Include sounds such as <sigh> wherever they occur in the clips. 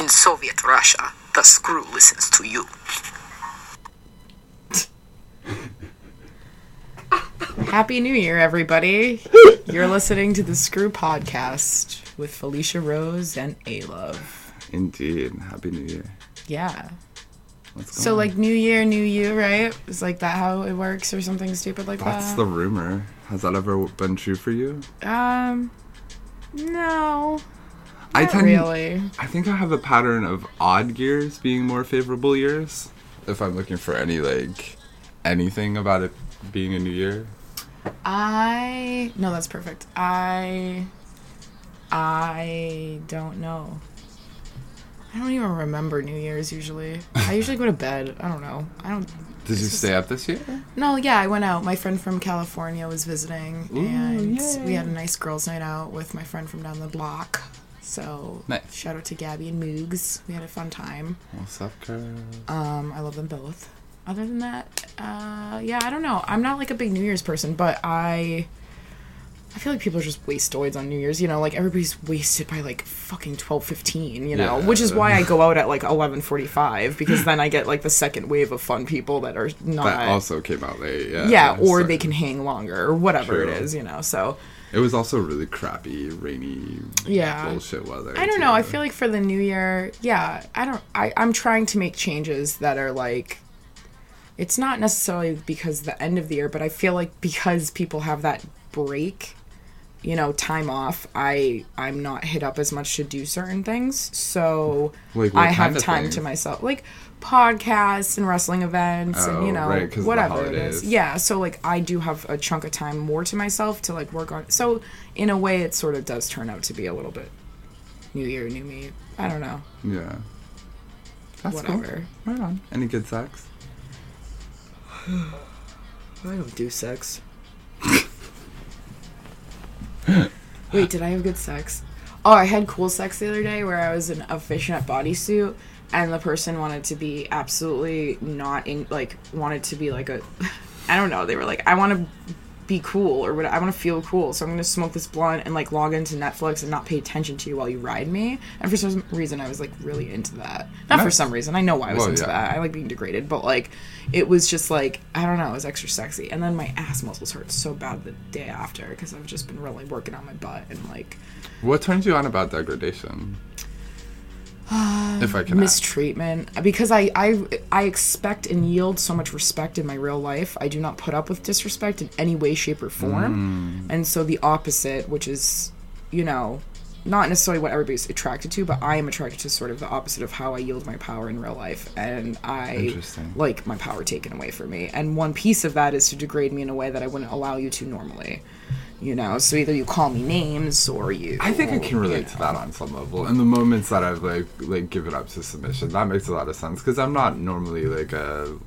In Soviet Russia, the screw listens to you. Happy New Year, everybody. You're listening to the Screw Podcast with Felicia Rose and A Love. Indeed. Happy New Year. Yeah. What's going So, on? like, New Year, New You, right? Is like that how it works or something stupid like That's that? That's the rumor. Has that ever been true for you? Um, no. I tend, really. I think I have a pattern of odd years being more favorable years. If I'm looking for any like anything about it being a new year. I. No, that's perfect. I. I don't know. I don't even remember New Year's usually. I usually go to bed. I don't know. I don't. Did you stay up this year? No, yeah, I went out. My friend from California was visiting, Ooh, and yay. we had a nice girls' night out with my friend from down the block. So, Nice. shout out to Gabby and Moogs. We had a fun time. What's up, girl? Um, I love them both. Other than that, uh, yeah, I don't know. I'm not like a big New Year's person, but I, I feel like people are just wastoids on New Year's. You know, like everybody's wasted by like fucking twelve fifteen. You know, Yeah. which is why I go out at like eleven forty five because then I get like the second wave of fun people that are not. That also came out late. Yeah. yeah, or so- they can hang longer or whatever True. it is. You know, so It was also really crappy, rainy, Yeah. bullshit weather. I don't know. I feel like for the new year, yeah, I don't. I I'm trying to make changes that are like. It's not necessarily because the end of the year, but I feel like because people have that break, you know, time off. I I'm not hit up as much to do certain things, so Like, I have time to myself, like podcasts and wrestling events, and you Oh, know, right, 'cause of the whatever it is. Yeah, so like I do have a chunk of time more to myself to like work on. So in a way, it sort of does turn out to be a little bit New Year, New Me. I don't know. Yeah. That's Whatever. cool. Right on. Any good sex? <sighs> I don't do sex. <laughs> Wait, did I have good sex? Oh, I had cool sex the other day where I was in a fishnet bodysuit and the person wanted to be absolutely not in like wanted to be like a <laughs> I don't know. They were like, I want to be cool or what I want to feel cool, so I'm gonna smoke this blunt and like log into Netflix and not pay attention to you while you ride me. And for some reason, I was like really into that. Not for some reason. I know why I was Well, into yeah. that. I like being degraded, but like it was just like I don't know. It was extra sexy. And then my ass muscles hurt so bad the day after because I've just been really working on my butt and like What turns you on about degradation? If I can ask. mistreatment because I, I I expect and yield so much respect in my real life. I do not put up with disrespect in any way, shape, or form. Mm. And so the opposite, which is, you know, not necessarily what everybody's attracted to, but I am attracted to sort of the opposite of how I yield my power in real life. And I like my power taken away from me. And one piece of that is to degrade me in a way that I wouldn't allow you to normally. You know, so either you call me names or you. I think I can you relate know. to that on some level. In the moments that I've like like given up to submission, that makes a lot of sense because I'm not normally like a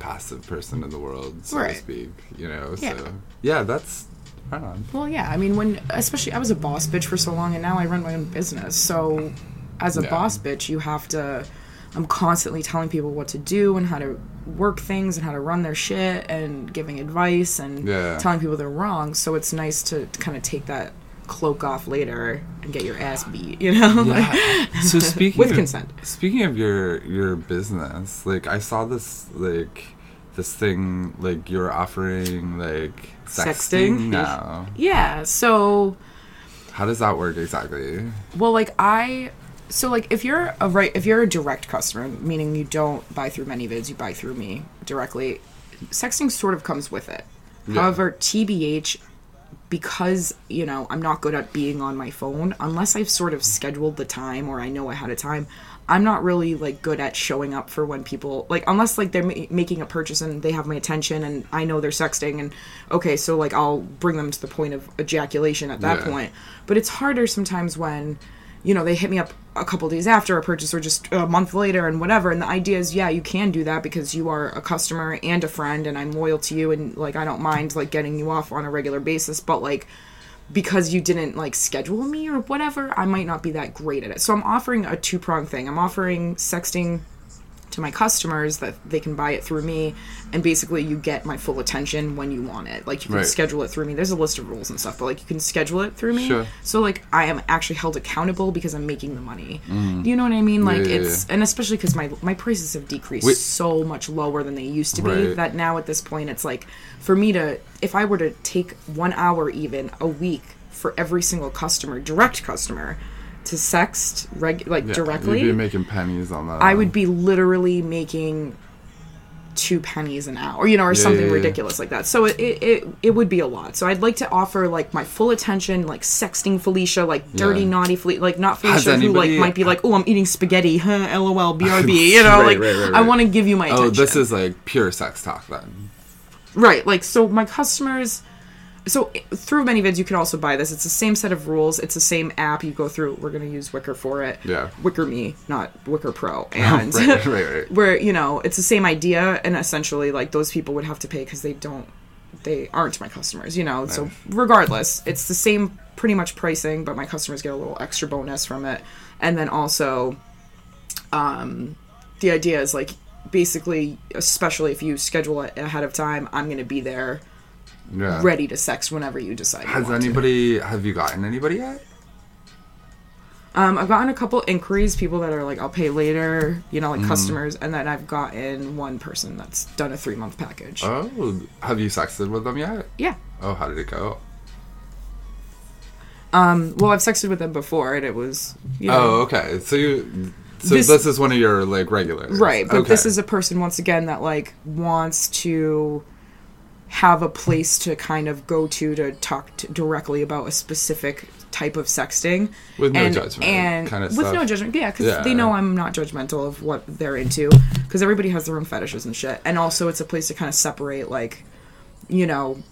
passive person in the world, so Right. to speak. You know, Yeah. so yeah, that's right on. Well, yeah. I mean, when especially I was a boss bitch for so long, and now I run my own business. So, as a Yeah. boss bitch, you have to. I'm constantly telling people what to do and how to work things and how to run their shit and giving advice and Yeah. telling people they're wrong. So it's nice to kind of take that cloak off later and get your ass beat. You know? Yeah. <laughs> so speaking With of, consent. Speaking of your your business, like I saw this like this thing like you're offering like sexting, Sexting? now. yeah. So. How does that work exactly? Well, like I, so like if you're a right, if you're a direct customer, meaning you don't buy through ManyVids you buy through me directly. Sexting sort of comes with it. Yeah. However, TBH, because you know I'm not good at being on my phone unless I've sort of scheduled the time or I know ahead of time. I'm not really like good at showing up for when people like unless like they're ma- making a purchase and they have my attention and I know they're sexting and okay so like I'll bring them to the point of ejaculation at that Yeah. point. But it's harder sometimes when you know they hit me up a couple days after a purchase or just a month later and whatever and the idea is yeah you can do that because you are a customer and a friend and I'm loyal to you and like I don't mind like getting you off on a regular basis but like because you didn't like schedule me or whatever, I might not be that great at it. So I'm offering a two prong thing. I'm offering sexting to my customers that they can buy it through me and basically you get my full attention when you want it like you can Right. schedule it through me there's a list of rules and stuff but like you can schedule it through me Sure. so like i am actually held accountable because i'm making the money do you know what i mean like Mm. yeah, it's yeah. and especially because my my prices have decreased Wait. so much lower than they used to be that now at this point it's like for me to if i were to take one hour even a week for every single customer direct customer to sext reg- like Yeah, directly You'd be making pennies on that. I um, would be literally making two pennies an hour, you know, or something yeah, yeah. ridiculous like that. So it, it it it would be a lot. So I'd like to offer like my full attention, like sexting Felicia, like dirty, Yeah. naughty Felicia, like not Felicia who like might be like, oh, I'm eating spaghetti, huh, lol, <laughs> brb, you know, Right, like right, right, I want to give you my attention. Oh, this is like pure sex talk then. Right, like so my customers so through ManyVids you can also buy this. It's the same set of rules. It's the same app you go through. We're going to use Wickr for it. Yeah. Wickr Me, not Wickr Pro. <laughs> And Right, right, right. <laughs> where, you know, it's the same idea and essentially like those people would have to pay cuz they don't they aren't my customers, you know. So regardless, it's the same pretty much pricing, but my customers get a little extra bonus from it. And then also um the idea is like basically especially if you schedule it ahead of time, I'm going to be there Yeah. ready to sex whenever you decide. you Has to. anybody? Have you gotten anybody yet? Um, I've gotten a couple inquiries, people that are like, "I'll pay later," you Mm. know, like customers, and then I've gotten one person that's done a three month package. Oh, have you sexted with them yet? yeah. Oh, how did it go? Um. Well, I've sexted with them before, and it was. You know, Oh, okay. So you, so This- this, is one of your like regulars, Right, but this is a person once again that like wants to have a place to kind of go to to talk to directly about a specific type of sexting With no and, judgment and kinda with no judgment yeah because Yeah. they know i'm not judgmental of what they're into because everybody has their own fetishes and shit and also it's a place to kind of separate like you know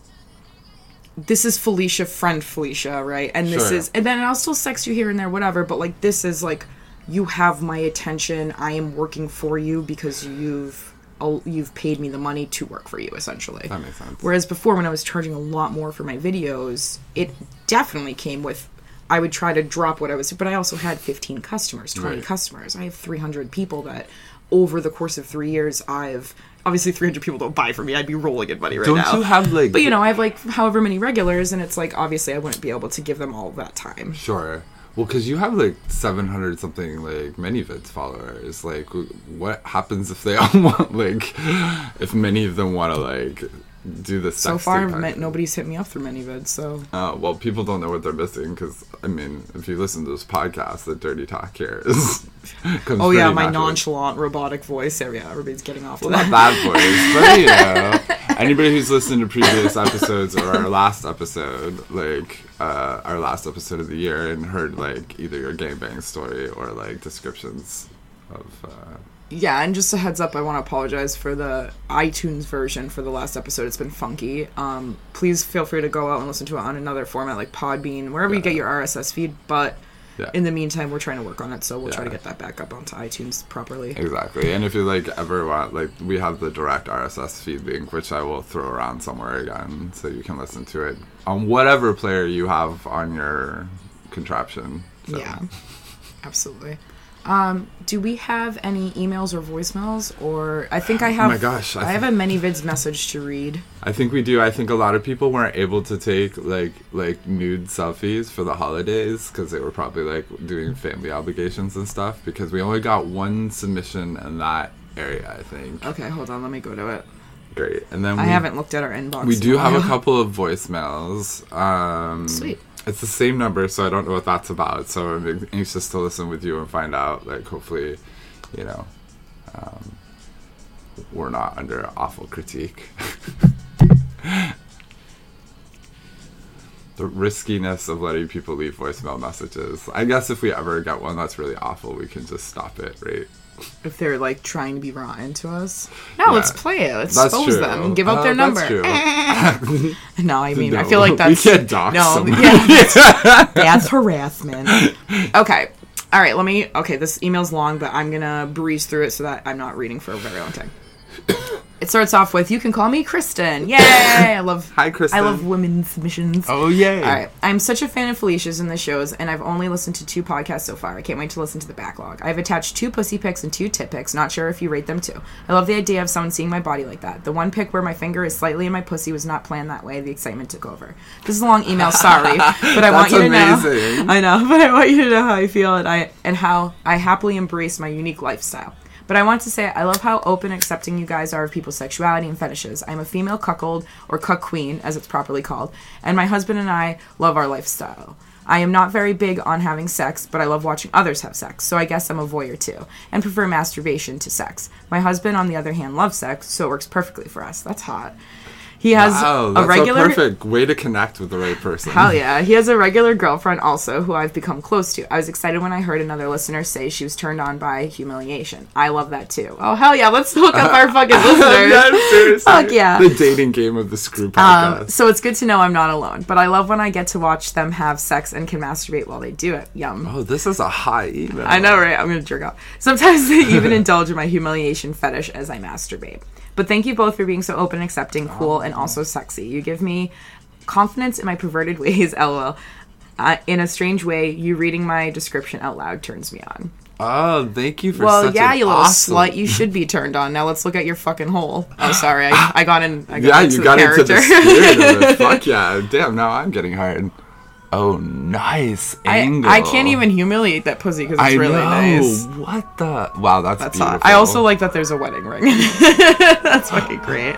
this is Felicia, friend Felicia, right? And this Sure. is, and then I'll still sex you here and there, whatever. But like, this is like, you have my attention. I am working for you because you've oh, you've paid me the money to work for you, essentially. That makes sense. Whereas before, when I was charging a lot more for my videos, it definitely came with. I would try to drop what I was, but I also had 15 customers, 20 Right. customers. I have 300 people that, over the course of three years, I've obviously 300 people don't buy from me. I'd be rolling in money right Don't now. you have like? But you know, I have like however many regulars, and it's like obviously I wouldn't be able to give them all that time. Sure. Well, because you have like 700 something like ManyVids followers. Like, what happens if they <laughs> all want like, if many of them want to like do the stuff. So far, me- nobody's hit me up through ManyVids, so Uh, well, people don't know what they're missing because I mean, if you listen to this podcast, the dirty talk here is. <laughs> comes oh yeah, my naturally. nonchalant robotic voice. Yeah, yeah, everybody's getting off to Well, not that. that voice, but you <laughs> know, anybody who's listened to previous episodes or our last episode, like uh, our last episode of the year, and heard like either your gangbang story or like descriptions of. Uh, Yeah, and just a heads up, I want to apologize for the iTunes version for the last episode. It's been funky. Um, please feel free to go out and listen to it on another format like Podbean, wherever you get your RSS feed. But yeah. in the meantime, we're trying to work on it, so we'll try to get that back up onto iTunes properly. Exactly, and if you like ever want, like we have the direct RSS feed link, which I will throw around somewhere again, so you can listen to it on whatever player you have on your contraption. So. Yeah, absolutely. Um, do we have any emails or voicemails? Or I think I have. Oh my gosh, I I, have a ManyVids message to read. I think we do. I think a lot of people weren't able to take like like nude selfies for the holidays because they were probably like doing family obligations and stuff. Because we only got one submission in that area, I think. Okay, hold on. Let me go to it. Great, and then I we, haven't looked at our inbox. We do have a couple of voicemails. Um, Sweet. It's the same number, so I don't know what that's about. So I'm anxious to listen with you and find out. Like, hopefully, you know, um, we're not under awful critique. <laughs> the riskiness of letting people leave voicemail messages. I guess if we ever get one that's really awful, we can just stop it, right? If they're like trying to be rotten to us. No, let's play it. Let's That's expose true. them. Give out Uh, their number. That's true. <laughs> No, I mean, I feel like we that's can't dox no, yeah, <laughs> that's, that's harassment. Okay, all right. Let me. Okay, this email's long, but I'm gonna breeze through it so that I'm not reading for a very long time. It starts off with "You can call me Kristen." Yay! I love. <laughs> Hi, Kristen. I love women's submissions. Oh yay! All right. I'm such a fan of Felicia's and the shows, and I've only listened to two podcasts so far. I can't wait to listen to the backlog. I've attached two pussy pics and two tit pics. Not sure if you rate them too. I love the idea of someone seeing my body like that. The one pic where my finger is slightly in my pussy was not planned that way. The excitement took over. This is a long email. Sorry, <laughs> but I want you to know. I know, <laughs> but I want you to know how I feel and I and how I happily embrace my unique lifestyle. But I want to say I love how open and accepting you guys are of people's sexuality and fetishes. I'm a female cuckold, or cuck queen, as it's properly called, and my husband and I love our lifestyle. I am not very big on having sex, but I love watching others have sex, so I guess I'm a voyeur too, and prefer masturbation to sex. My husband, on the other hand, loves sex, so it works perfectly for us. That's hot. He has Wow, a that's regular a perfect way to connect with the right person. Hell yeah. He has a regular girlfriend also who I've become close to. I was excited when I heard another listener say she was turned on by humiliation. I love that too. Oh, hell yeah. Let's hook up our <laughs> fucking listeners. yeah, seriously. Fuck yeah. The dating game of the Screw podcast. Um, so it's good to know I'm not alone, but I love when I get to watch them have sex and can masturbate while they do it. Yum. oh, this is a high email. I know, right? I'm gonna jerk off. Sometimes they even <laughs> indulge in my humiliation fetish as I masturbate. But thank you both for being so open, accepting, cool, and also sexy. You give me confidence in my perverted <laughs> ways. LOL. Uh, in a strange way, you reading my description out loud turns me on. Oh, thank you for Well, such yeah, you little awesome- slut. You should be turned on. Now let's look at your fucking hole. Oh, sorry, I, I got in. I got <laughs> Yeah, into you the got character. into the spirit of it. <laughs> Fuck yeah. Damn, now I'm getting hard. Oh, nice I, angle. I can't even humiliate that pussy because it's I really know. nice. What the? Wow, that's, That's beautiful. hot. I also like that there's a wedding ring. <laughs> That's fucking great.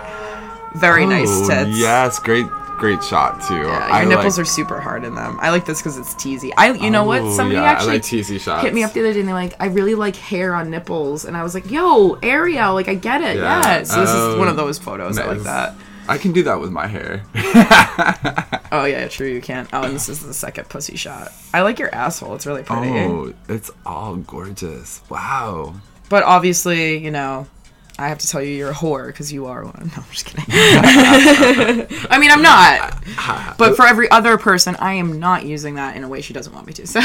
Very nice Oh, tits. Yes, great, great shot too. Yeah, your I nipples like, are super hard in them. I like this because it's teasy. I, you know what? Oh, Somebody yeah, actually like hit me up the other day and they're like, "I really like hair on nipples," and I was like, "Yo, Ariel, like I get it, Yeah. yeah." So this is one of um, those photos. I like that. I can do that with my hair. <laughs> Oh yeah, true. You can't. Oh, and this is the second pussy shot. I like your asshole. It's really pretty. Oh, it's all gorgeous. Wow. But obviously, you know, I have to tell you you're a whore because you are one. <laughs> No, I'm just kidding. <laughs> I mean, I'm not. But for every other person, I am not using that in a way she doesn't want me to. So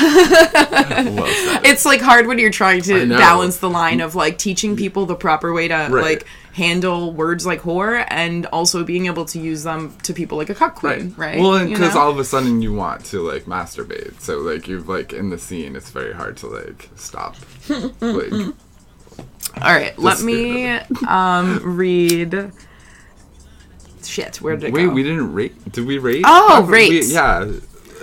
it's like hard when you're trying to balance the line of like teaching people the proper way to Right. like handle words like whore and also being able to use them to people like a cuck queen, right? Well, because all of a sudden you want to like masturbate, so like you've like in the scene, it's very hard to like stop. like, <laughs> All right, let me <laughs> um read. Shit, where did it wait, go? we didn't rate. Did we rate? Oh, we- rate. yeah,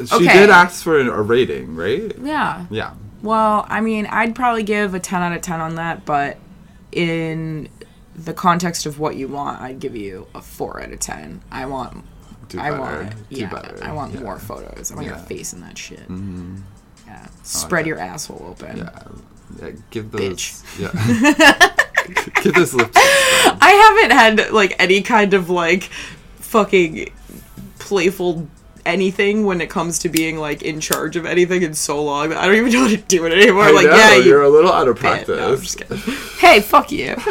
she Okay. did ask for a rating, right? yeah. Yeah. Well, I mean, I'd probably give a 10 out of 10 on that, but in the context of what you want, I'd give you a 4 out of 10. I want Do I better. want Do yeah, better. I want yeah. more photos. I want your face in that shit. Mm-hmm. Yeah. Spread that. your asshole open. Yeah. yeah. Give those. Bitch. Yeah. <laughs> <laughs> give this lip. I haven't had like any kind of like fucking playful anything when it comes to being like in charge of anything in so long that I don't even know how to do it anymore. I like, know, yeah, you you're a little out of practice. No, I'm just kidding. Hey, fuck you. <laughs>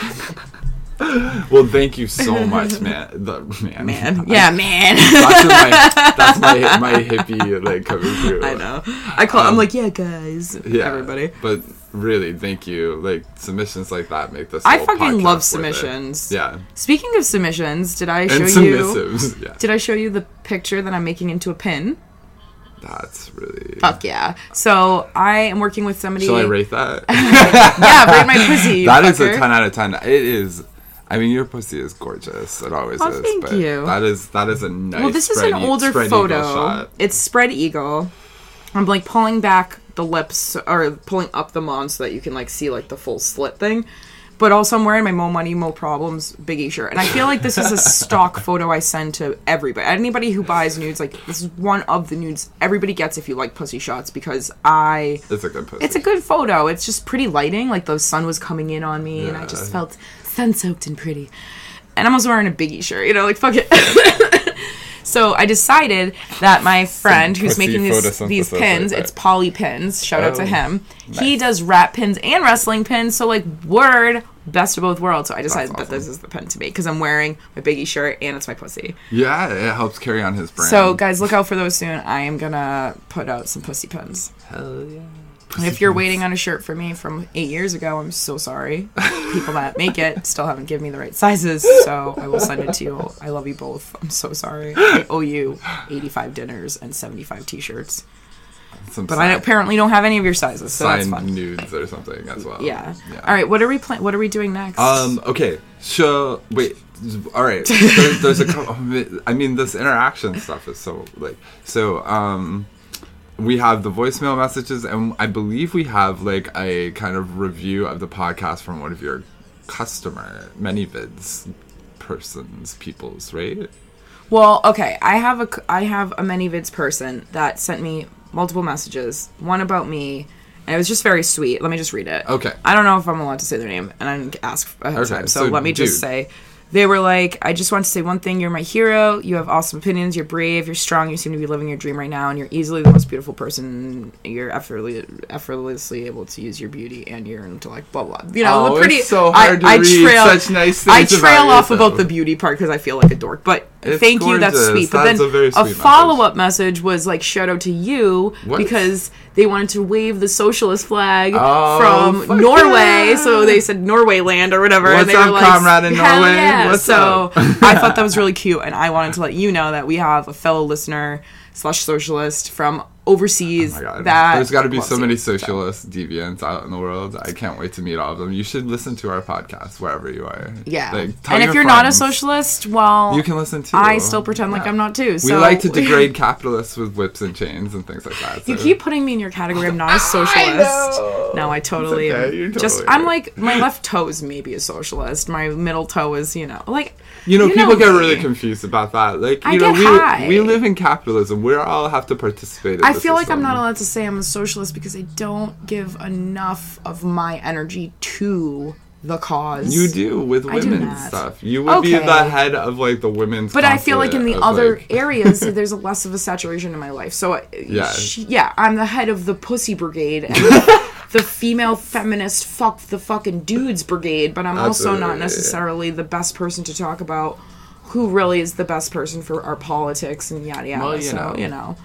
Well, thank you so <laughs> much, man. The, man, Man. <laughs> Yeah, man. that's my that's my <laughs> my hippie like coming through. I know. I call I'm like, yeah, guys. Um, Yeah, Everybody. But really, thank you. Like submissions like that make this. I fucking love worth it. submissions. Yeah, Speaking of submissions, did I show you submissives. Yeah, Did I show you the picture that I'm making into a pin? that's really. Fuck yeah. So I am working with somebody Shall I rate that? Yeah, rate my pussy. that is a ten out of ten. It is. I mean, your pussy is gorgeous. It always Oh, is. thank but you. That is that is a nice. Well, this is an e- older photo. shot. It's spread eagle. I'm like pulling back the lips or pulling up the mom so that you can like see like the full slit thing. But also, I'm wearing my Mo Money, Mo Problems Biggie shirt, and I feel like this is a <laughs> stock photo I send to everybody. Anybody who buys nudes, like this is one of the nudes everybody gets if you like pussy shots because I It's a good pussy. It's a good photo. It's just pretty lighting. Like the sun was coming in on me, and I just felt sun soaked and pretty. And I'm also wearing a biggie shirt, you know, like fuck it. <laughs> so I decided that my friend who's making these, these pins, it's. Polly Pins. Shout out to Oh, him. He does rap pins and wrestling pins. So like word, best of both worlds. So I decided that this is the pin to make because I'm wearing my biggie shirt and it's my pussy. Yeah, it helps carry on his brand. So guys, look out for those soon. I am gonna put out some pussy pins. hell yeah. If you're waiting on a shirt for me from eight years ago, I'm so sorry. people that make it still haven't given me the right sizes, so I will send it to you. I love you both. I'm so sorry. I owe you 85 dinners and 75 t-shirts. Some But I apparently don't have any of your sizes, so that's fun. nudes or something as well. Yeah. All right. What are we playing? What are we doing next? Um. Okay. So wait. All right. There, there's a. couple- I mean, this interaction stuff is so like so. Um, we have the voicemail messages, and I believe we have like a kind of review of the podcast from one of your customer ManyVids persons, peoples, right? Well, okay. I have a i have a ManyVids person that sent me multiple messages. One about me, and it was just very sweet. Let me just read it. Okay. I don't know if I'm allowed to say their name, and I didn't ask ahead of time. So, so let me just say. They were like, I just want to say one thing. You're my hero. You have awesome opinions. You're brave. You're strong. You seem to be living your dream right now. And you're easily the most beautiful person. You're effortlessly, effortlessly able to use your beauty and your intellect. Blah blah. You know, Oh, pretty. it's so hard to read such nice I trail off about the beauty part because I feel like a dork. But It's thank you. That's sweet. But That's then a message. follow up message was like shout out to you What? because they wanted to wave the socialist flag Oh, from Norway. yeah. So they said Norway land or whatever. What's and they up, were like, comrade in Norway? Yeah. What's so up?" I thought that <laughs> was really cute, and I wanted to let you know that we have a fellow listener slash socialist from overseas. Oh. That There's got to be so many So- socialist deviants out in the world. I can't wait to meet all of them. You should listen to our podcast wherever you are. Yeah, Like, and if you're not a socialist, well, you can listen to. I still pretend like I'm not too. We So like to <laughs> degrade capitalists with whips and chains and things like that. You keep putting me in your category. I'm not a <laughs> socialist. No, I totally okay, am. you're just totally I'm like my left toe is maybe a socialist. My middle toe is you know like You know, you people know get really confused about that. Like, I you know, get we high. we live in capitalism. We all have to participate. In I feel like I'm not allowed to say I'm a socialist because I don't give enough of my energy to the cause. You do with I do women's stuff. You would be the head of like the women's. But I feel like in the of, other like- <laughs> areas, there's a less of a saturation in my life. So uh, Yeah. she- yeah, I'm the head of the pussy brigade and <laughs> the female feminist fuck the fucking dudes brigade. But I'm also not necessarily the best person to talk about who really is the best person for our politics and yada yada. Well, you so know. you know,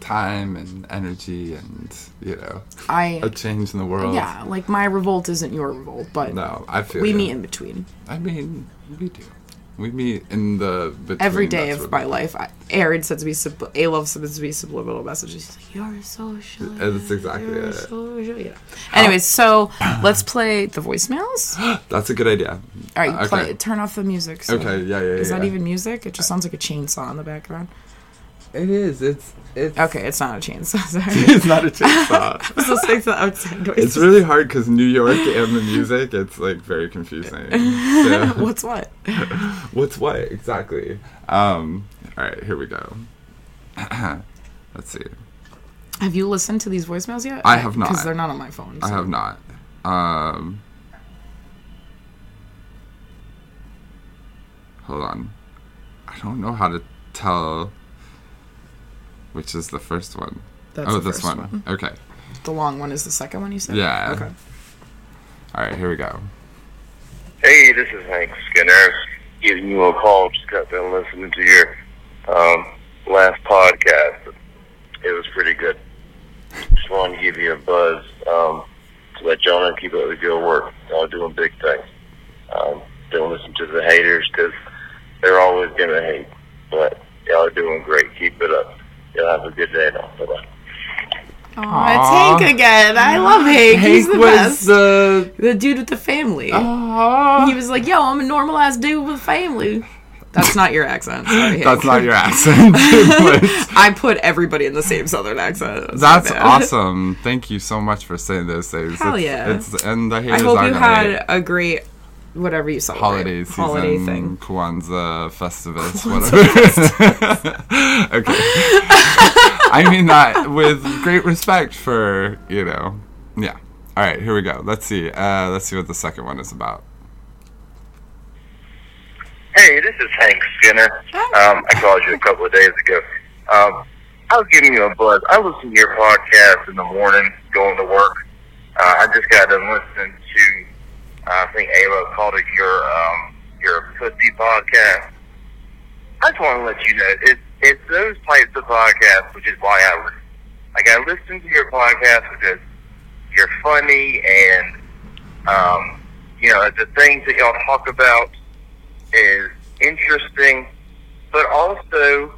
time and energy and you know I a change in the world. yeah, like my revolt isn't your revolt, but No, I feel we you. meet in between. I mean, we do. We meet in the between. Every day of my life, I, Aaron sends me sub- Alove sends me subliminal messages. He's like, "You're a socialist." That's exactly You're it. social-" Yeah. Anyways, so <coughs> let's play the voicemails. <gasps> That's a good idea. right, uh, Okay. play, turn off the music. so- Okay, yeah, yeah, Is that yeah. even music? It just sounds like a chainsaw in the background. It is. It's. It's. Okay, it's not a chainsaw. <laughs> Sorry. <laughs> It's not a chainsaw. I was to the outside noises. it's really hard because New York and the music. It's like very confusing. So, <laughs> What's what? what's what exactly? Um. All right, here we go. <clears throat> Let's see. Have you listened to these voicemails yet? I have not. Because they're not on my phone. I have not. Um. Hold on. I don't know how to tell which is the first one. That's oh, the this first one. one. Okay. The long one is the second one you said? Yeah. Okay. All right, here we go. Hey, this is Hank Skinner giving you a call. Just got done listening to your um, last podcast. It was pretty good. Just wanted to give you a buzz um, to let y'all know keep up the good work. Y'all doing big things. Um, don't listen to the haters because they're always going to hate. But y'all are doing great. Keep it up. Y'all have a good day now. Bye-bye. Oh, Aw. it's Hank again. I love Hank. He's the was best. the. the dude with the family. Aw. He was like, "Yo, I'm a normal ass dude with a family." That's not your accent. Sorry, Hank. That's not your accent. <laughs> but I put everybody in the same southern accent. That's, that's bad. awesome. Thank you so much for saying those things. Hell it's, yeah. It's, and the I haters hope are you gonna hate. had a great whatever you celebrate holiday season, holiday thing. Kwanzaa, Festivus, whatever. <laughs> okay. <laughs> I mean that with great respect for you know, yeah. All right, here we go. Let's see. Uh, let's see what the second one is about. Hey, this is Hank Skinner. Um, I called you a couple of days ago. Um, I was giving you a buzz. I listen to your podcast in the morning going to work. Uh, I just got done listening to, I think Ayla called it your um, your pussy podcast. I just want to let you know it's it's those types of podcasts, which is why I. Like I listen to your podcast because you're funny and um, you know, the things that y'all talk about is interesting, but also,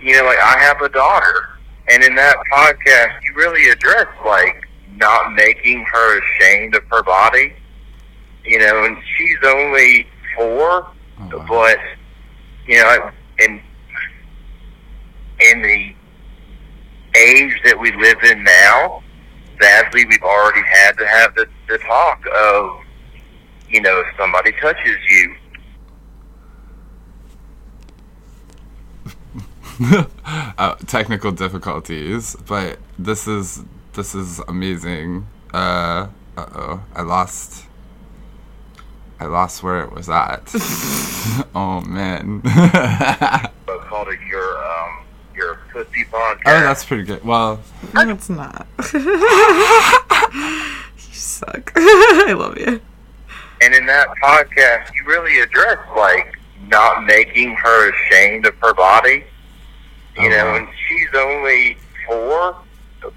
you know, like I have a daughter, and in that podcast, you really address like not making her ashamed of her body, you know, and she's only four, Oh, wow. but you know, in in the age that we live in now, sadly, we've already had to have the, the talk of, you know, if somebody touches you, <laughs> uh, technical difficulties, but this is this is amazing. Uh oh, I lost. I lost where it was at. <laughs> oh man. <laughs> oh, but called it your um your pussy podcast. Oh, that's pretty good. Well, No, it's not. <laughs> you suck. I love you. and in that podcast, you really address like not making her ashamed of her body. You Oh, know, wow. and she's only four,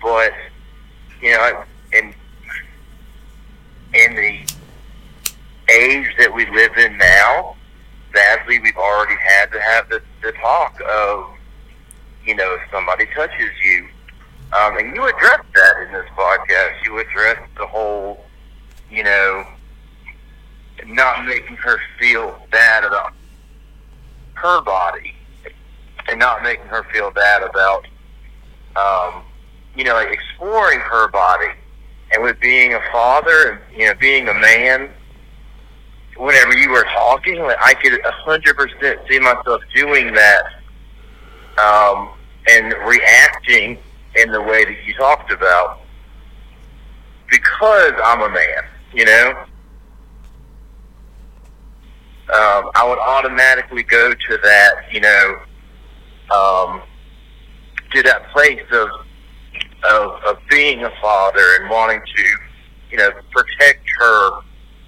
but you know, in in the age that we live in now, sadly, we've already had to have the, the talk of, you know, if somebody touches you. Um, and you address that in this podcast. You address the whole, you know, not making her feel bad about her body and not making her feel bad about, um, you know, like exploring her body. And with being a father, and, you know, being a man, whenever you were talking, like, I could a hundred percent see myself doing that, um, and reacting in the way that you talked about, because I'm a man, you know. Um, I would automatically go to that, you know, um, to that place of, of of being a father and wanting to, you know, protect her,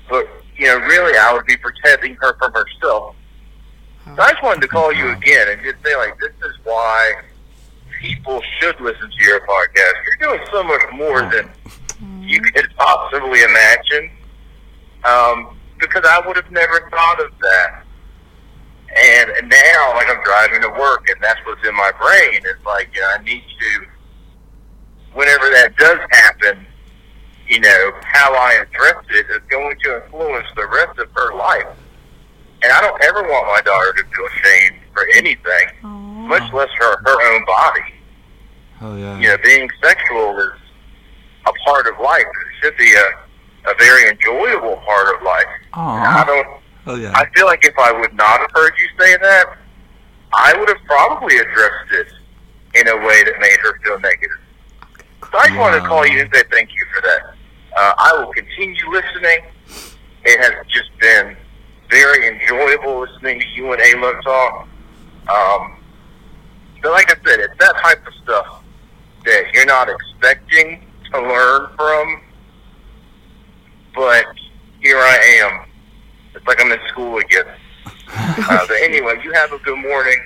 but you know, really, I would be protecting her from herself. So I just wanted to call you again and just say, like, this is why people should listen to your podcast. You're doing so much more than you could possibly imagine. Um, because I would have never thought of that. And, and now, like, I'm driving to work, and that's what's in my brain. It's like, you know, I need to, whenever that does happen, you know, how I address it is going to influence the rest of her life. And I don't ever want my daughter to feel ashamed for anything, much less her her own body. hell yeah. You know, being sexual is a part of life. It should be a, a very enjoyable part of life. And I don't. Hell yeah. I feel like if I would not have heard you say that, I would have probably addressed it in a way that made her feel negative. So I just wanted to call you and say thank you for that. Uh, I will continue listening. It has just been very enjoyable listening to you and Alo talk. Um, but like I said, it's that type of stuff that you're not expecting to learn from. But here I am. It's like I'm in school again. <laughs> uh, but anyway, you have a good morning.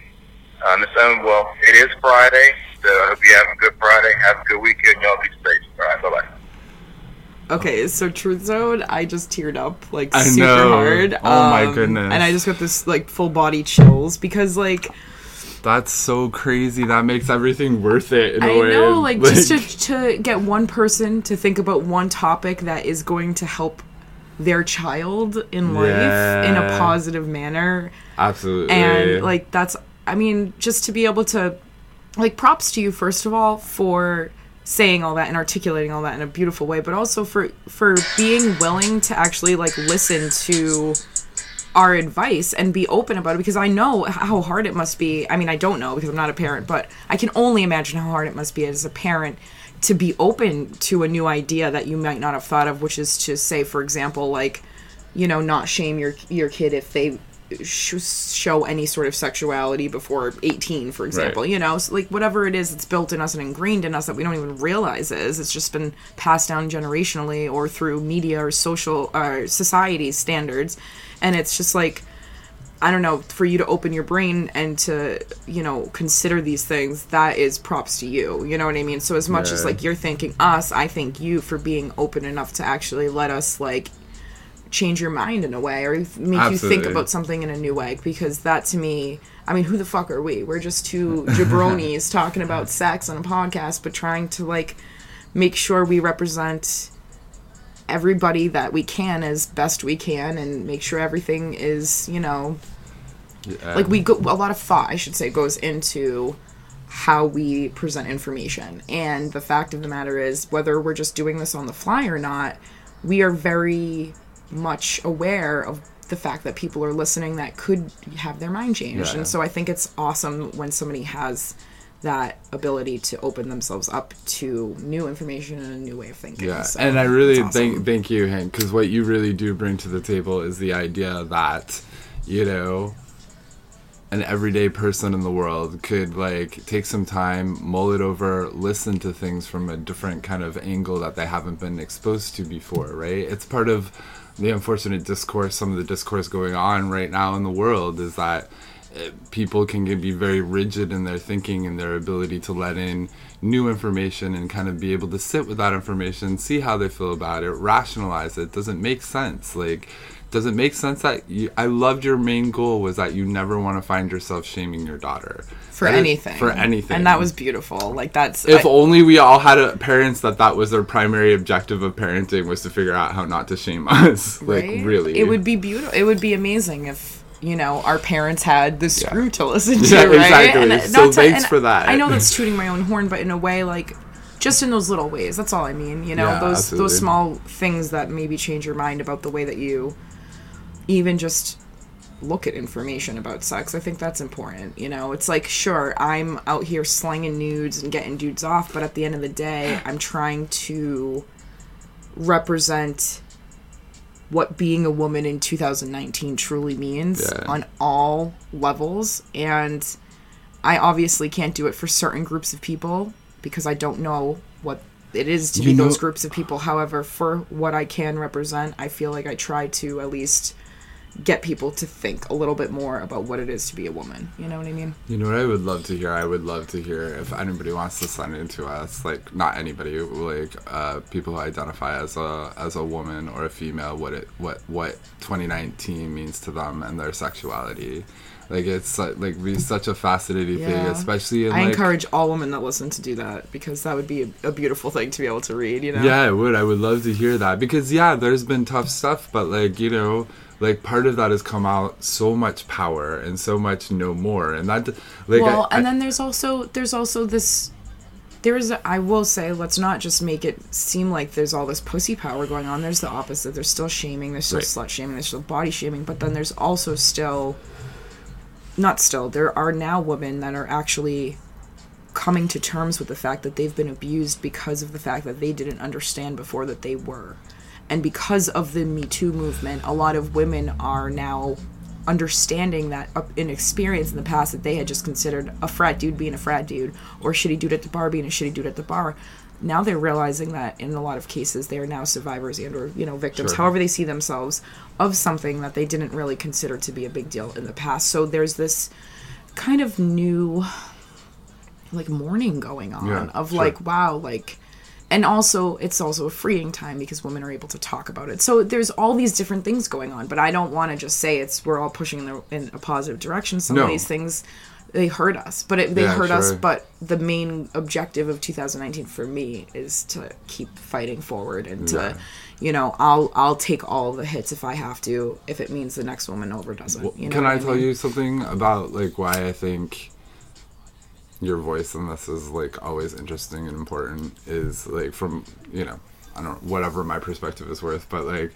Uh, Miss Owen, well, it is Friday, so I hope you have a good Friday. Have a good weekend. Y'all be safe. All right, bye bye. Okay, so Truth Zone, I just teared up like I super know. hard. Um, Oh my goodness. And I just got this like full body chills because like That's so crazy. That makes everything worth it in a I way. know like, just to to get one person to think about one topic that is going to help their child in life in a positive manner absolutely. and like that's i mean just to be able to like props to you first of all for saying all that and articulating all that in a beautiful way but also for for being willing to actually like listen to our advice and be open about it because I know how hard it must be. I mean, I don't know because I'm not a parent, but I can only imagine how hard it must be as a parent to be open to a new idea that you might not have thought of, which is to say, for example, like, you know, not shame your your kid if they sh- show any sort of sexuality before 18 for example Right. you know so like whatever it is that's built in us and ingrained in us that we don't even realize is it's just been passed down generationally or through media or social uh, society standards and it's just like I don't know, for you to open your brain and to, you know, consider these things, that is props to you. You know what I mean? So as much as like you're thanking us, I thank you for being open enough to actually let us like change your mind in a way or make you think about something in a new way because that to me i mean who the fuck are we? We're just two <laughs> jabronis talking about sex on a podcast but trying to like make sure we represent everybody that we can as best we can and make sure everything is you know Yeah. like we go a lot of thought i should say goes into how we present information. And the fact of the matter is whether we're just doing this on the fly or not we are very much aware of the fact that people are listening that could have their mind changed Yeah. and so i think it's awesome when somebody has that ability to open themselves up to new information and a new way of thinking Yeah, So and I really awesome. thank thank you, Hank, because what you really do bring to the table is the idea that, you know, an everyday person in the world could like take some time, mull it over, listen to things from a different kind of angle that they haven't been exposed to before, right? It's part of the unfortunate discourse, some of the discourse going on right now in the world is that uh, people can be very rigid in their thinking and their ability to let in new information and kind of be able to sit with that information, see how they feel about it, rationalize it. Doesn't make sense. Like, does it make sense that you? I loved your main goal was that you never want to find yourself shaming your daughter for That is- anything For anything, and that was beautiful like that's If I- only we all had a, parents that that was their primary objective of parenting was to figure out how not to shame <laughs> us. Like right? really, it would be beautiful it would be amazing if you know our parents had the screw to <laughs> listen to Yeah, right exactly. And, So to- thanks for that. i know that's tooting my own horn but in a way like just in those little ways that's all i mean you know Yeah, those absolutely. those small things that maybe change your mind about the way that you even just look at information about sex i think that's important you know it's like sure i'm out here slanging nudes and getting dudes off but at the end of the day i'm trying to represent what being a woman in 2019 truly means Yeah. on all levels and i obviously can't do it for certain groups of people because i don't know what it is to You be know- those groups of people however for what i can represent i feel like i try to at least get people to think a little bit more about what it is to be a woman you know what i mean You know what I would love to hear? I would love to hear if anybody wants to send it to us. Like not anybody, like uh, people who identify as a as a woman or a female. What it what what 2019 means to them and their sexuality. Like it's like be such a fascinating thing, especially in i like. encourage all women that listen to do that because that would be a, a beautiful thing to be able to read you know Yeah, I would. I would love to hear that because yeah, there's been tough stuff, but like you know, like part of that has come out so much power and so much no more, and that like well I, and I- then there's also there's also this there's i will say let's not just make it seem like there's all this pussy power going on. There's the opposite. There's still shaming. There's still Right. slut shaming. There's still body shaming. But then there's also still not still there are now women that are actually coming to terms with the fact that they've been abused because of the fact that they didn't understand before that they were and because of the me too movement a lot of women are now understanding that an experience in the past that they had just considered a frat dude being a frat dude or a shitty dude at the bar being a shitty dude at the bar now they're realizing that in a lot of cases they are now survivors and or you know victims Sure. however they see themselves of something that they didn't really consider to be a big deal in the past so there's this kind of new like mourning going on Yeah, of sure. like wow like and also it's also a freeing time because women are able to talk about it. So there's all these different things going on but i don't want to just say it's we're all pushing in, the, in a positive direction. Some of these things they hurt us but it, they Yeah, hurt us but the main objective of 2019 for me is to keep fighting forward and to you know i'll i'll take all the hits if i have to if it means the next woman over doesn't Well, you know can I tell mean? you something about like why I think your voice and this is like always interesting and important is like from you know I don't whatever my perspective is worth, but like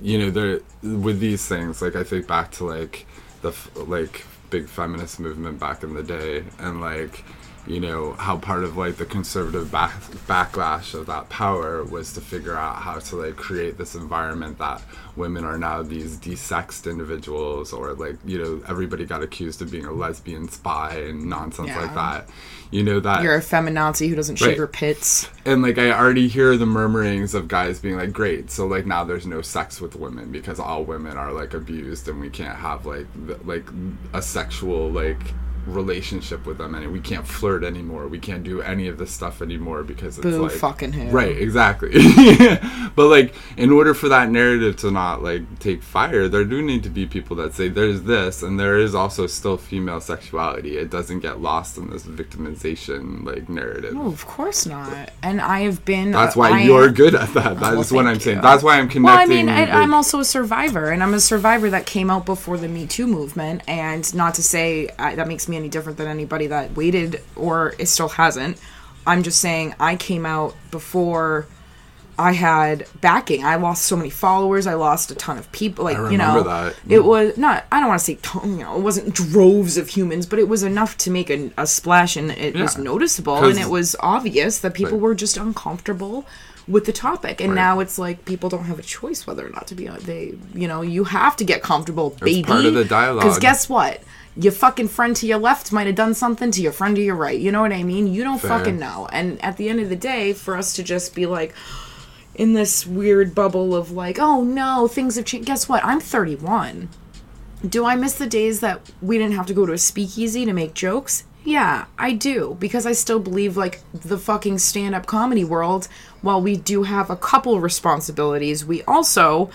you know there with these things like I think back to like the like big feminist movement back in the day and like you know how part of like the conservative back- backlash of that power was to figure out how to like create this environment that women are now these desexed individuals or like you know everybody got accused of being a lesbian spy and nonsense like that. You know that you're a feminazi who doesn't shave Right. her pits. And like I already hear the murmurings of guys being like, "Great, so like now there's no sex with women because all women are like abused and we can't have like th- like a sexual like relationship with them and we can't flirt anymore we can't do any of this stuff anymore because it's Boo like fucking who. right exactly <laughs> but like in order for that narrative to not like take fire there do need to be people that say there's this and there is also still female sexuality it doesn't get lost in this victimization like narrative No, of course not. And I have been. Uh, that's why I- you're good at that That is well, what i'm thank saying that's why i'm connecting Well, I mean, I, I'm also a survivor, and I'm a survivor that came out before the Me Too movement. And not to say I, that makes me any different than anybody that waited or it still hasn't. I'm just saying I came out before I had backing. I lost so many followers. I lost a ton of people. Like you know, that. it was not. I don't want to say you know, it wasn't droves of humans, but it was enough to make a, a splash, and it was noticeable, and it was obvious that people were just uncomfortable with the topic. And Right. now it's like people don't have a choice whether or not to be on they you know you have to get comfortable baby. part of the dialogue. because guess what? Your fucking friend to your left might have done something to your friend to your right. You know what i mean? You don't Fair. fucking know. And at the end of the day for us to just be like in this weird bubble of like oh no things have changed. Guess what? I'm 31 do I miss the days that we didn't have to go to a speakeasy to make jokes? Yeah, I do. Because I still believe, like, the fucking stand up comedy world, while we do have a couple responsibilities, we also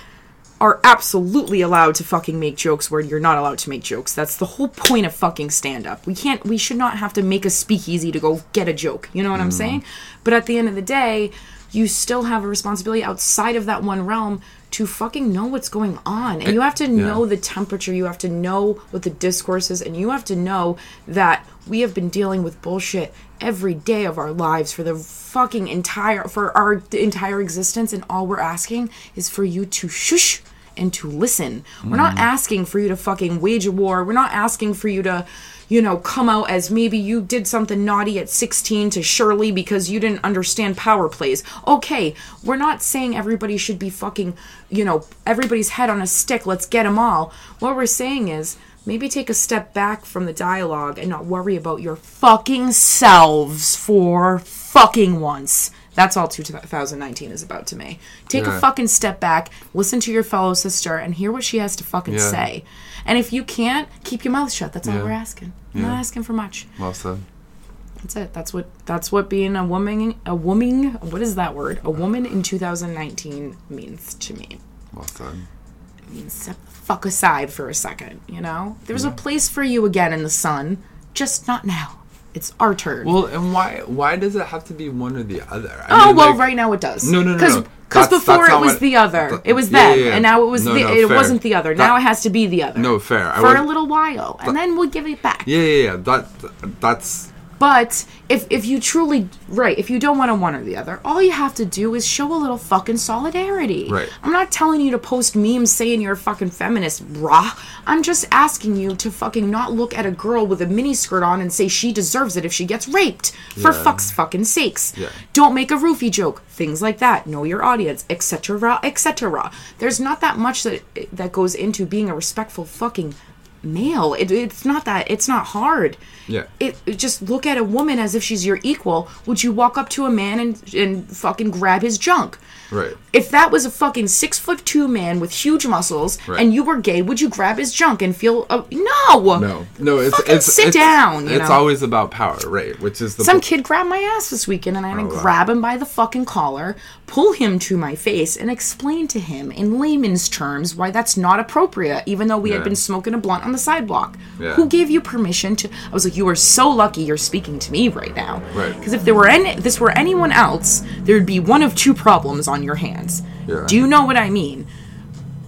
are absolutely allowed to fucking make jokes where you're not allowed to make jokes. That's the whole point of fucking stand up. We can't, we should not have to make a speakeasy to go get a joke. You know what I'm mm. saying? But at the end of the day, you still have a responsibility outside of that one realm to fucking know what's going on. And you have to know the temperature, you have to know what the discourse is, and you have to know that we have been dealing with bullshit every day of our lives for the fucking entire for our entire existence and all we're asking is for you to shush and to listen. We're not mm. asking for you to fucking wage a war. We're not asking for you to, you know, come out as maybe you did something naughty at 16 to Shirley because you didn't understand power plays. Okay, we're not saying everybody should be fucking, you know, everybody's head on a stick. Let's get them all. What we're saying is maybe take a step back from the dialogue and not worry about your fucking selves for fucking once. That's all 2019 is about to me. Take a fucking step back, listen to your fellow sister, and hear what she has to fucking Yeah. say. And if you can't, keep your mouth shut. That's all Yeah. we're asking. I'm Yeah. not asking for much. well said That's it. That's what that's what being a woman a woman what is that word? A woman in 2019 means to me. well said Step the fuck aside for a second, you know? There's a place for you again in the sun, just not now. It's our turn. Well, and why why does it have to be one or the other? I Oh mean, well, like- right now it does. No, no, no, Because no. because That's- before it was what- the other. th- It was yeah, them, yeah, yeah. and now it was No, the. no, it fair. wasn't the other. That- now it has to be the other. No, fair. For would- a little while, and then we'll give it back. Yeah, yeah, yeah. That that's But if if you truly right, if you don't want to one or the other, all you have to do is show a little fucking solidarity. Right. I'm not telling you to post memes saying you're a fucking feminist, rah. I'm just asking you to fucking not look at a girl with a mini skirt on and say she deserves it if she gets raped. For Yeah. fuck's fucking sakes. Yeah. Don't make a roofie joke. Things like that. Know your audience, etc., etc. There's not that much that that goes into being a respectful fucking male. It, it's not that. It's not hard yeah. it, it- just look at a woman as if she's your equal. Would you walk up to a man and and fucking grab his junk? Right. If that was a fucking six foot two man with huge muscles Right. and you were gay, would you grab his junk and feel uh, no? No, no. It's Fucking it's sit it's, down, you it's always about power, right? Which is the Some bu- kid grabbed my ass this weekend and I had to Oh, wow. grab him by the fucking collar, pull him to my face, and explain to him in layman's terms why that's not appropriate, even though we had been smoking a blunt on the sidewalk. Yeah. Who gave you permission to? I was like, you are so lucky you're speaking to me right now. Right. Because if there were any, this were anyone else, there would be one of two problems on your hands. Yeah. Do you know what I mean?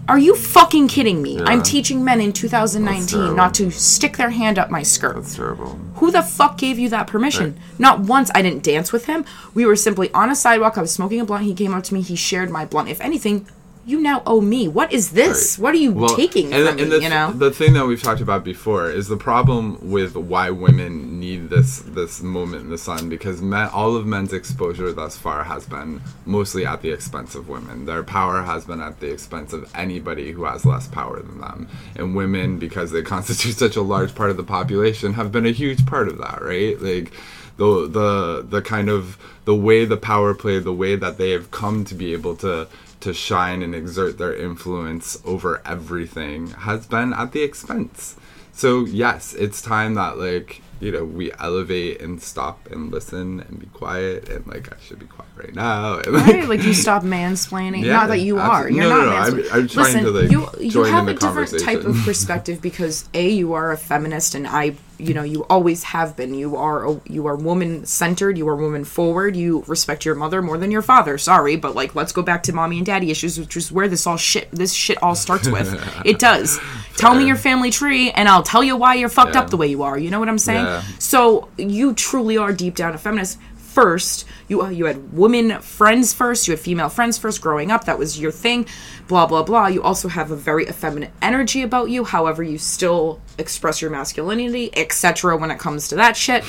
Are you fucking kidding me? I'm teaching men in 2019 not to stick their hand up my skirt. That's terrible. Who the fuck gave you that permission? Right. Not once. I didn't dance with him. We were simply on a sidewalk. I was smoking a blunt. He came up to me. He shared my blunt. If anything, you now owe me. What is this? Right. What are you taking and, from and me? the, you know? the thing that we've talked about before is the problem with why women need this this moment in the sun because men, all of men's exposure thus far has been mostly at the expense of women. Their power has been at the expense of anybody who has less power than them, and women because they <laughs> constitute such a large part of the population have been a huge part of that, right? Like the the the kind of the way the power play, the way that they have come to be able to to shine and exert their influence over everything has been at the expense. So yes, it's time that like you know we elevate and stop and listen and be quiet and like I should be quiet right now. And, <laughs> Right, like you stop mansplaining. Yeah, Not that you are. You're No, not no, no, I'm- mansplaining. I'm trying Listen, to, like, you you join have a different type of <laughs> perspective because a you are a feminist and I you know you always have been. You are a, you are woman centered. You are woman forward. You respect your mother more than your father. Sorry, but like let's go back to mommy and daddy issues, which is where this all shit this shit all starts with. <laughs> it does. Tell me your family tree, and I'll tell you why you're fucked Yeah. up the way you are. You know what I'm saying? Yeah. So you truly are deep down a feminist. First, you uh, you had women friends first. You had female friends first. Growing up, that was your thing. Blah blah blah. You also have a very effeminate energy about you. However, you still express your masculinity, etc. When it comes to that shit,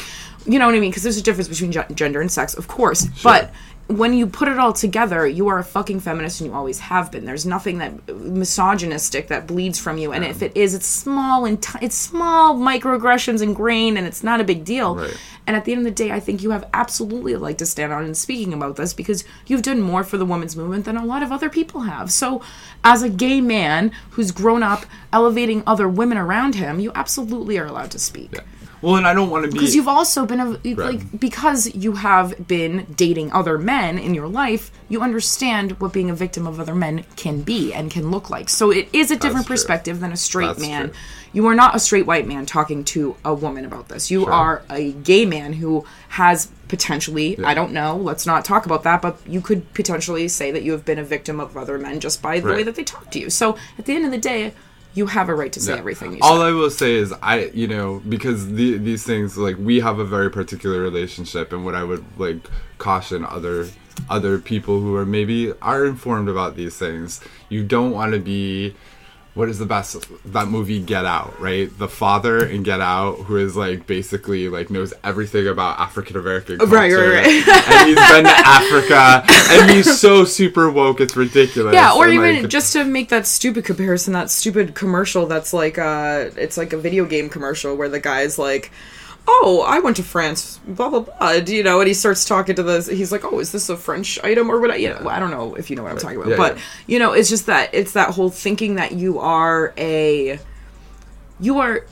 you know what I mean? Because there's a difference between gen- gender and sex, of course. But when you put it all together, you are a fucking feminist and you always have been. There's nothing that misogynistic that bleeds from you. And if it is, it's small and t- it's small microaggressions and grain and it's not a big deal. Right. And at the end of the day, I think you have absolutely a leg to stand on in speaking about this because you've done more for the women's movement than a lot of other people have. So, as a gay man who's grown up elevating other women around him, you absolutely are allowed to speak. Well, and I don't want to be. Because you've also been a, Right. like because you have been dating other men in your life, you understand what being a victim of other men can be and can look like. So it is a different true. perspective than a straight That's man. true. You are not a straight white man talking to a woman about this. You Sure. are a gay man who has potentially, I don't know, let's not talk about that, but you could potentially say that you have been a victim of other men just by the way that they talk to you. So at the end of the day, you have a right to say Yeah. everything you All say. I will say is, I you know because the, these things like we have a very particular relationship, and what I would like caution other other people who are maybe are informed about these things, you don't want to be. What is the best that movie Get Out, right? The father in Get Out who is like basically like knows everything about African American culture. Right, right, right. and he's been to <laughs> Africa and he's so super woke it's ridiculous. Yeah, or And, even like, just to make that stupid comparison, that stupid commercial that's like uh it's like a video game commercial where the guy's like Oh, I went to France, blah blah blah. You know, and he starts talking to the. He's like, "Oh, is this a French item or what?" I, you know, I don't know if you know what I'm talking about, Yeah, but yeah. you know, it's just that it's that whole thinking that you are a, you are,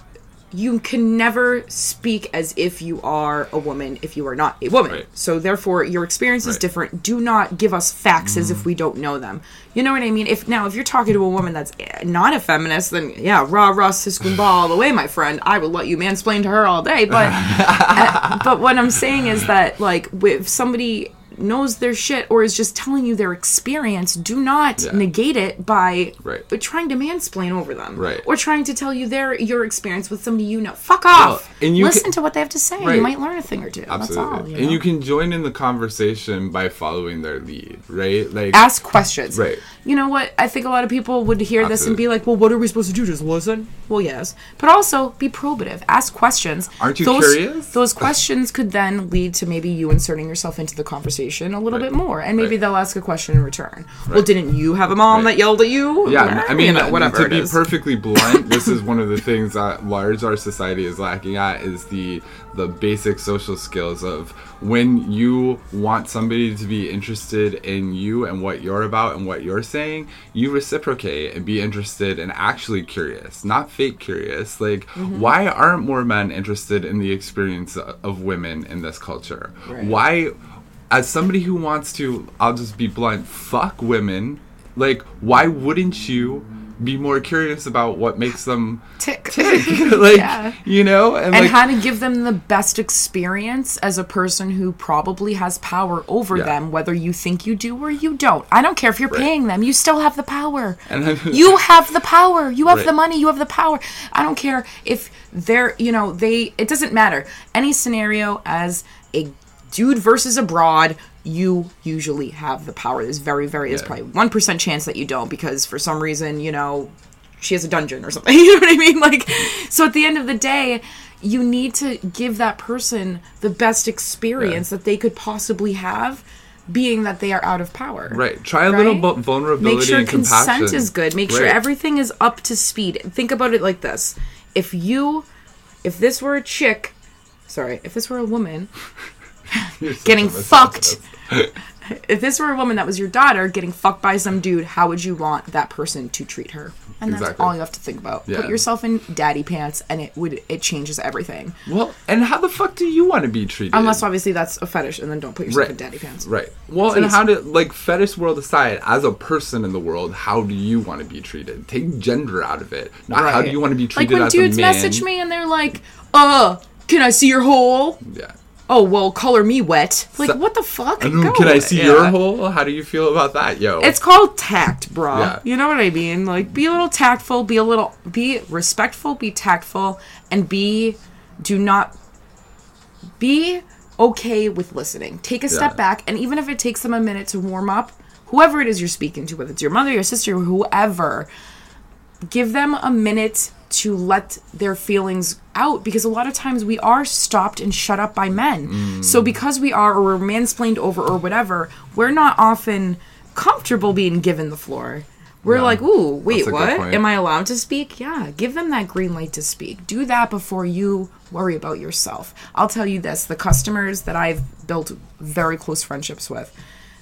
you can never speak as if you are a woman if you are not a woman. Right. So therefore, your experience is Right. different. Do not give us facts as if we don't know them. You know what I mean? If now, if you're talking to a woman that's eh, not a feminist, then yeah, rah rah siskumba all the way, my friend. I will let you mansplain to her all day. But uh, <laughs> but what I'm saying is that like if somebody knows their shit or is just telling you their experience, do not Yeah. negate it by Right. trying to mansplain over them, Right. Or trying to tell you their your experience with somebody you know. Fuck off. and you Listen can- to what they have to say. Right. You might learn a thing or two. Absolutely. That's all. You And you can join in the conversation by following their lead, right? Like ask questions. Right. You know what? I think a lot of people would hear this and be like, "Well, what are we supposed to do? Just listen?" Well, yes, but also be probative. Ask questions. Aren't you those, curious? Those questions could then lead to maybe you inserting yourself into the conversation a little Right. bit more, and maybe Right. they'll ask a question in return. Well, didn't you have a mom Right. that yelled at you? yeah, I mean, You know, whatever to be is. perfectly blunt, this is one of the <laughs> things that large our society is lacking at is the the basic social skills of when you want somebody to be interested in you and what you're about and what you're saying, you reciprocate and be interested and actually curious, not fake curious. Like, Mm-hmm. why aren't more men interested in the experience of women in this culture? Why, as somebody who wants to, I'll just be blunt, fuck women, like, why wouldn't you? Be more curious about what makes them <laughs> Tick. <laughs> tick, <laughs> like Yeah. you know, and, and like how to give them the best experience as a person who probably has power over Yeah. them, whether you think you do or you don't. I don't care if you're paying them; you still have the power. And then- you have the power. You have the money. You have the power. I don't care if they're, you know, they. It doesn't matter. Any scenario as a dude versus a broad. You usually have the power. There's very, very, there's Yeah. probably one percent chance that you don't because for some reason, you know, she has a dungeon or something. <laughs> You know what I mean? Like, so at the end of the day, you need to give that person the best experience that they could possibly have, being that they are out of power. right. Try a little Right? bu- vulnerability Make sure and consent compassion. is good. Make sure everything is up to speed. Think about it like this: if you, if this were a chick, sorry, if this were a woman <laughs> getting fucked. <laughs> If this were a woman that was your daughter getting fucked by some dude, how would you want that person to treat her? And that's Exactly. all you have to think about. Yeah. Put yourself in daddy pants and it would it changes everything. Well, and how the fuck do you want to be treated? Unless obviously that's a fetish and then don't put yourself right, in daddy pants. Right. Well, and how do like fetish world aside, as a person in the world, how do you want to be treated? Take gender out of it. Not how do you want to be treated? Like when as dudes a man. message me and they're like, uh, can I see your hole? Yeah. Oh well, color me wet. Like So- what the fuck? I don't Go. can I see Yeah. your hole? How do you feel about that, yo? It's called tact, bro. Yeah. You know what I mean? Like, be a little tactful, be a little, be respectful, be tactful, and be, do not, be okay with listening. Take a step Yeah. back, and even if it takes them a minute to warm up, whoever it is you're speaking to, whether it's your mother, your sister, whoever, give them a minute to let their feelings out because a lot of times we are stopped and shut up by men. So mm. because we are or we're mansplained over or whatever, we're not often comfortable being given the floor. We're Yeah. like, "Ooh, wait, That's a good what? Am I allowed to speak?" Yeah, give them that green light to speak. Do that before you worry about yourself. I'll tell you this, the customers that I've built very close friendships with,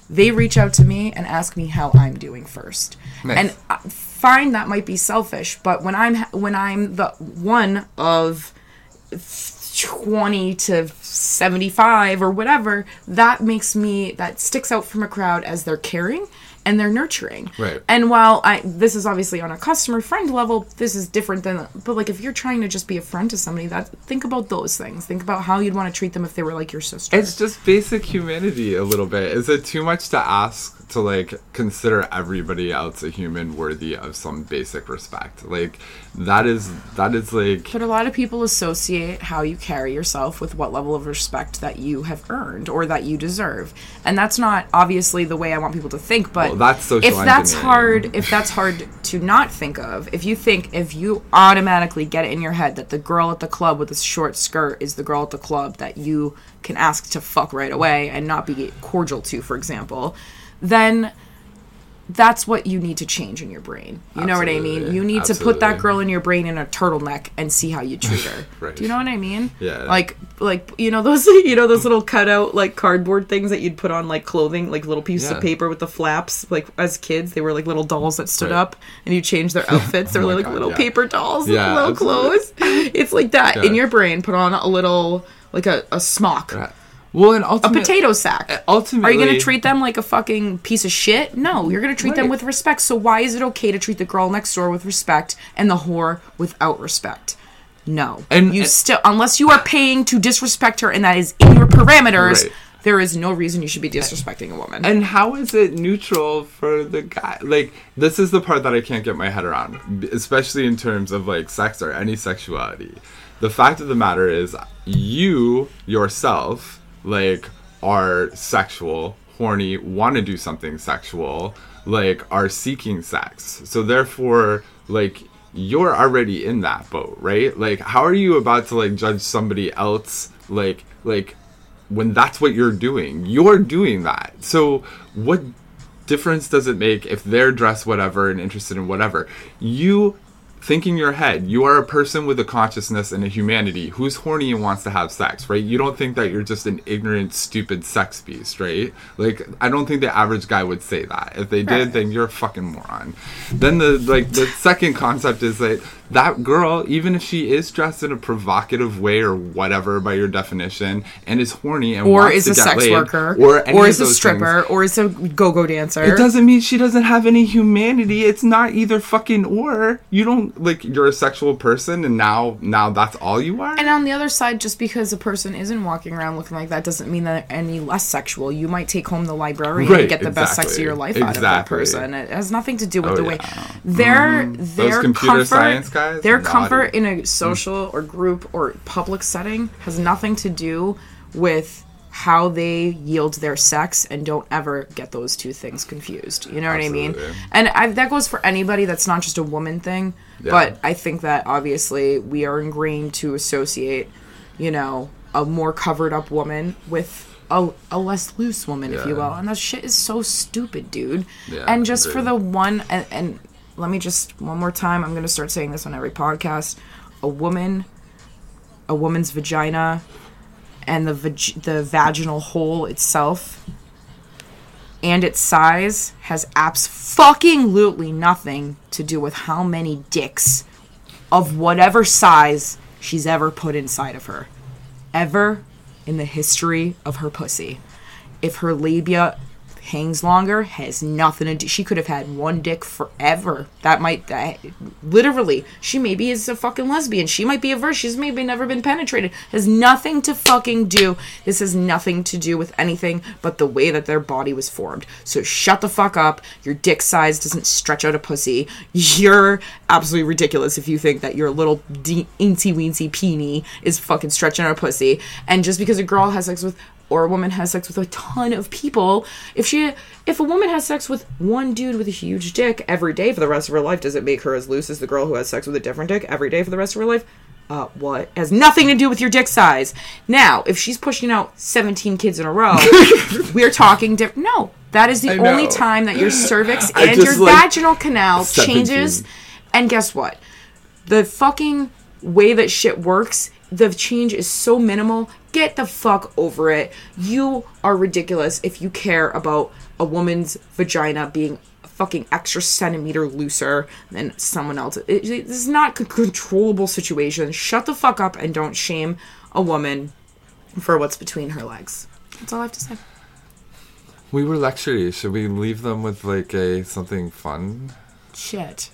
they reach out to me and ask me how I'm doing first. Nice. And fine that might be selfish, but when I'm when I'm the one of 20 to 75 or whatever, that makes me that sticks out from a crowd as they're caring and they're nurturing. Right. And while I this is obviously on a customer friend level, this is different than but like if you're trying to just be a friend to somebody, that think about those things. Think about how you'd want to treat them if they were like your sister. It's just basic humanity a little bit. Is it too much to ask to like consider everybody else a human worthy of some basic respect? Like that is that is like But a lot of people associate how you carry yourself with what level of respect that you have earned or that you deserve. And that's not obviously the way I want people to think, but Well, that's social if that's hard if that's hard to not think of, if you think if you automatically get it in your head that the girl at the club with the short skirt is the girl at the club that you can ask to fuck right away and not be cordial to, for example, then that's what you need to change in your brain. You know what I mean? You need to put that girl in your brain in a turtleneck and see how you <laughs> treat her. Right. Do you know what I mean? Yeah. Like like you know those <laughs> you know those little cutout like cardboard things that you'd put on like clothing, like little pieces Yeah. of paper with the flaps. Like as kids, they were like little dolls that stood Right. up and you change their <laughs> outfits. They Oh were my like God, little yeah. paper dolls Yeah, with little absolutely. clothes. It's like that in your brain. Put on a little like a, a smock. Well, and A potato sack. ultimately, Are you going to treat them like a fucking piece of shit? No, you're going to treat them with respect. So why is it okay to treat the girl next door with respect and the whore without respect? No. And- you and- still unless you are paying to disrespect her and that is in your parameters, Right. there is no reason you should be disrespecting a woman. And how is it neutral for the guy? Like, this is the part that I can't get my head around, especially in terms of like sex or any sexuality. The fact of the matter is, you yourself, like, are sexual, horny, want to do something sexual, like, are seeking sex. So, therefore, like, you're already in that boat, right? Like, how are you about to like judge somebody else, like, like, when that's what you're doing. You're doing that. So what difference does it make if they're dressed whatever and interested in whatever? You think in your head, you are a person with a consciousness and a humanity who's horny and wants to have sex, right? You don't think that you're just an ignorant, stupid sex beast, right? Like I don't think the average guy would say that. If they did, Right. then you're a fucking moron. Then the like the second concept is that that girl, even if she is dressed in a provocative way or whatever by your definition, and is horny and or is a sex laid, worker, or, or is a stripper, things, or is a go-go dancer. it doesn't mean she doesn't have any humanity. It's not either fucking or. You don't like you're a sexual person, and now now that's all you are. And on the other side, just because a person isn't walking around looking like that doesn't mean that they're any less sexual. You might take home the librarian Right, and get the best sex of your life out of that person. It has nothing to do with Oh, the way yeah. their mm-hmm. their computer comfort, science guys, their comfort in a social or group or public setting has nothing to do with how they yield their sex and don't ever get those two things confused. You know what I mean? And I, that goes for anybody. That's not just a woman thing. Yeah. But I think that obviously we are ingrained to associate, you know, a more covered up woman with a, a less loose woman, if you will. And that shit is so stupid, dude. Yeah, and just for the one, and, and let me just, one more time, I'm going to start saying this on every podcast. A woman, a woman's vagina, and the vag- the vaginal hole itself and its size has abs fucking lutely nothing to do with how many dicks of whatever size she's ever put inside of her. Ever in the history of her pussy. If her labia hangs longer, has nothing to do. She could have had one dick forever. That might, that, literally, she maybe is a fucking lesbian. She might be a virgin. She's maybe never been penetrated. Has nothing to fucking do. This has nothing to do with anything but the way that their body was formed. So shut the fuck up. Your dick size doesn't stretch out a pussy. You're absolutely ridiculous if you think that your little de- eensy weensy peenie is fucking stretching out a pussy. And just because a girl has sex with or a woman has sex with a ton of people if she if a woman has sex with one dude with a huge dick every day for the rest of her life does it make her as loose as the girl who has sex with a different dick every day for the rest of her life? Uh what? It has nothing to do with your dick size. Now if she's pushing out 17 kids in a row <laughs> we're talking different no that is the only time that your cervix I and your like, vaginal canal 17. changes. And guess what? The fucking way that shit works, the change is so minimal. Get the fuck over it. You are ridiculous if you care about a woman's vagina being a fucking extra centimeter looser than someone else. It, it- this is not a controllable situation. Shut the fuck up and don't shame a woman for what's between her legs. That's all I have to say. We were lecturing. Should we leave them with like a something fun? Shit.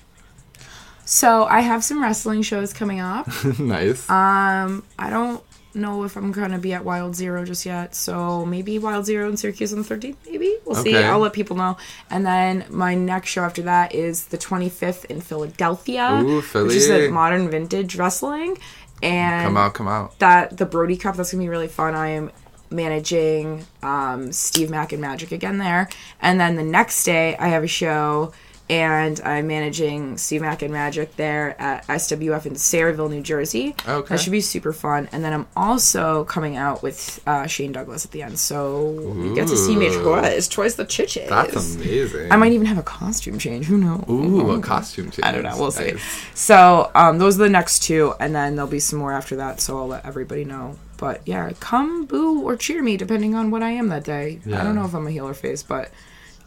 So I have some wrestling shows coming up. <laughs> nice. Um, I don't know if I'm gonna be at Wild Zero just yet. So maybe Wild Zero in Syracuse on the 13th. Maybe we'll see. I'll let people know. And then my next show after that is the 25th in Philadelphia, Ooh, which is Philly. the Modern Vintage Wrestling. And come out, come out. that the Brody Cup. That's gonna be really fun. I am managing um, Steve Mack and Magic again there, and then the next day I have a show. And I'm managing Mack and Magic there at SWF in Sayreville, New Jersey. Okay. That should be super fun. And then I'm also coming out with uh, Shane Douglas at the end. So you get to see me Ooh. twice. Twice the chiches. That's amazing. I might even have a costume change. Who knows? Ooh, a costume change. I don't know. We'll see. Nice. So um, those are the next two, and then there'll be some more after that. So I'll let everybody know. But yeah, come boo or cheer me depending on what I am that day. Yeah. I don't know if I'm a heel or face, but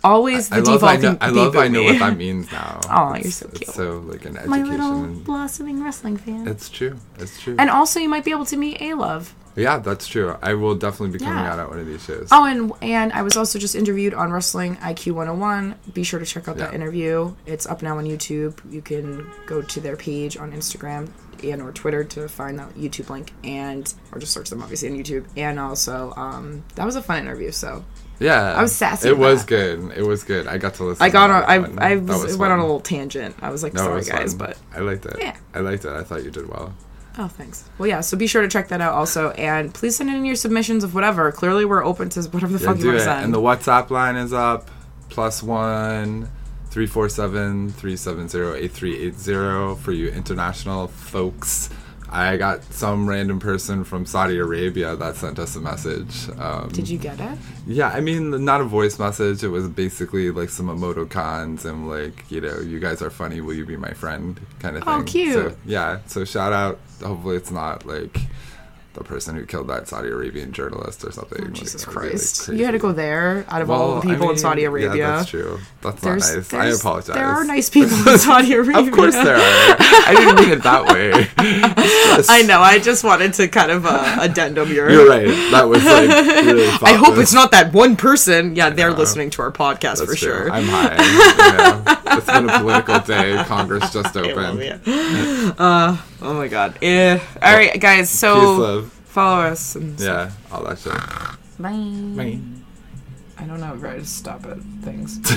always the I love, default I know. I love I know what that means now. <laughs> Aw, you're so cute. so like an education. My little blossoming wrestling fan. it's true. It's true. And also, you might be able to meet Alove. yeah, that's true. I will definitely be coming Yeah. out at one of these shows. Oh, and and I was also just interviewed on Wrestling IQ 101. Be sure to check out that interview. It's up now on YouTube. You can go to their page on Instagram and or Twitter to find that YouTube link, and or just search them obviously on YouTube. And also, um, that was a fun interview. So yeah, I was sassy It was that. good. It was good. I got to listen. I got on. I one. I was, was went on a little tangent. I was like, No, sorry was guys, fun. but I liked it. Yeah. I liked it. I thought you did well. Oh, thanks. Well, yeah. So be sure to check that out also, and please send in your submissions of whatever. Clearly, we're open to whatever the Yeah, fuck you want to send. And the WhatsApp line is up. Plus one. 347-370-8380 for you international folks. I got some random person from Saudi Arabia that sent us a message. Um, Did you get it? Yeah, I mean, not a voice message. It was basically like some emoticons and like, you know, you guys are funny. Will you be my friend? Kind of thing. Oh, cute. So, yeah. So shout out. Hopefully, it's not like the person who killed that Saudi Arabian journalist or something. Like, Oh, Jesus that would be, like, Christ! you had to go there out of all the people I in Saudi Arabia. Yeah, that's true. That's There's, not nice. I apologize. There are nice people in <laughs> Saudi Arabia. Of course there are. I didn't mean it that way. It's <laughs> I know. I just wanted to kind of uh, addendum your. You're right. That was like really. <laughs> I hope it's not that one person. Yeah, they're know. listening to our podcast That's for true. sure. I'm high. you know. It's been a political day. Congress just I love opened. you. Uh, oh my god. Eh. All right, guys. Peace, So love. Follow us. And Yeah, all that shit. Bye. Bye. I don't know where to stop at things. <laughs>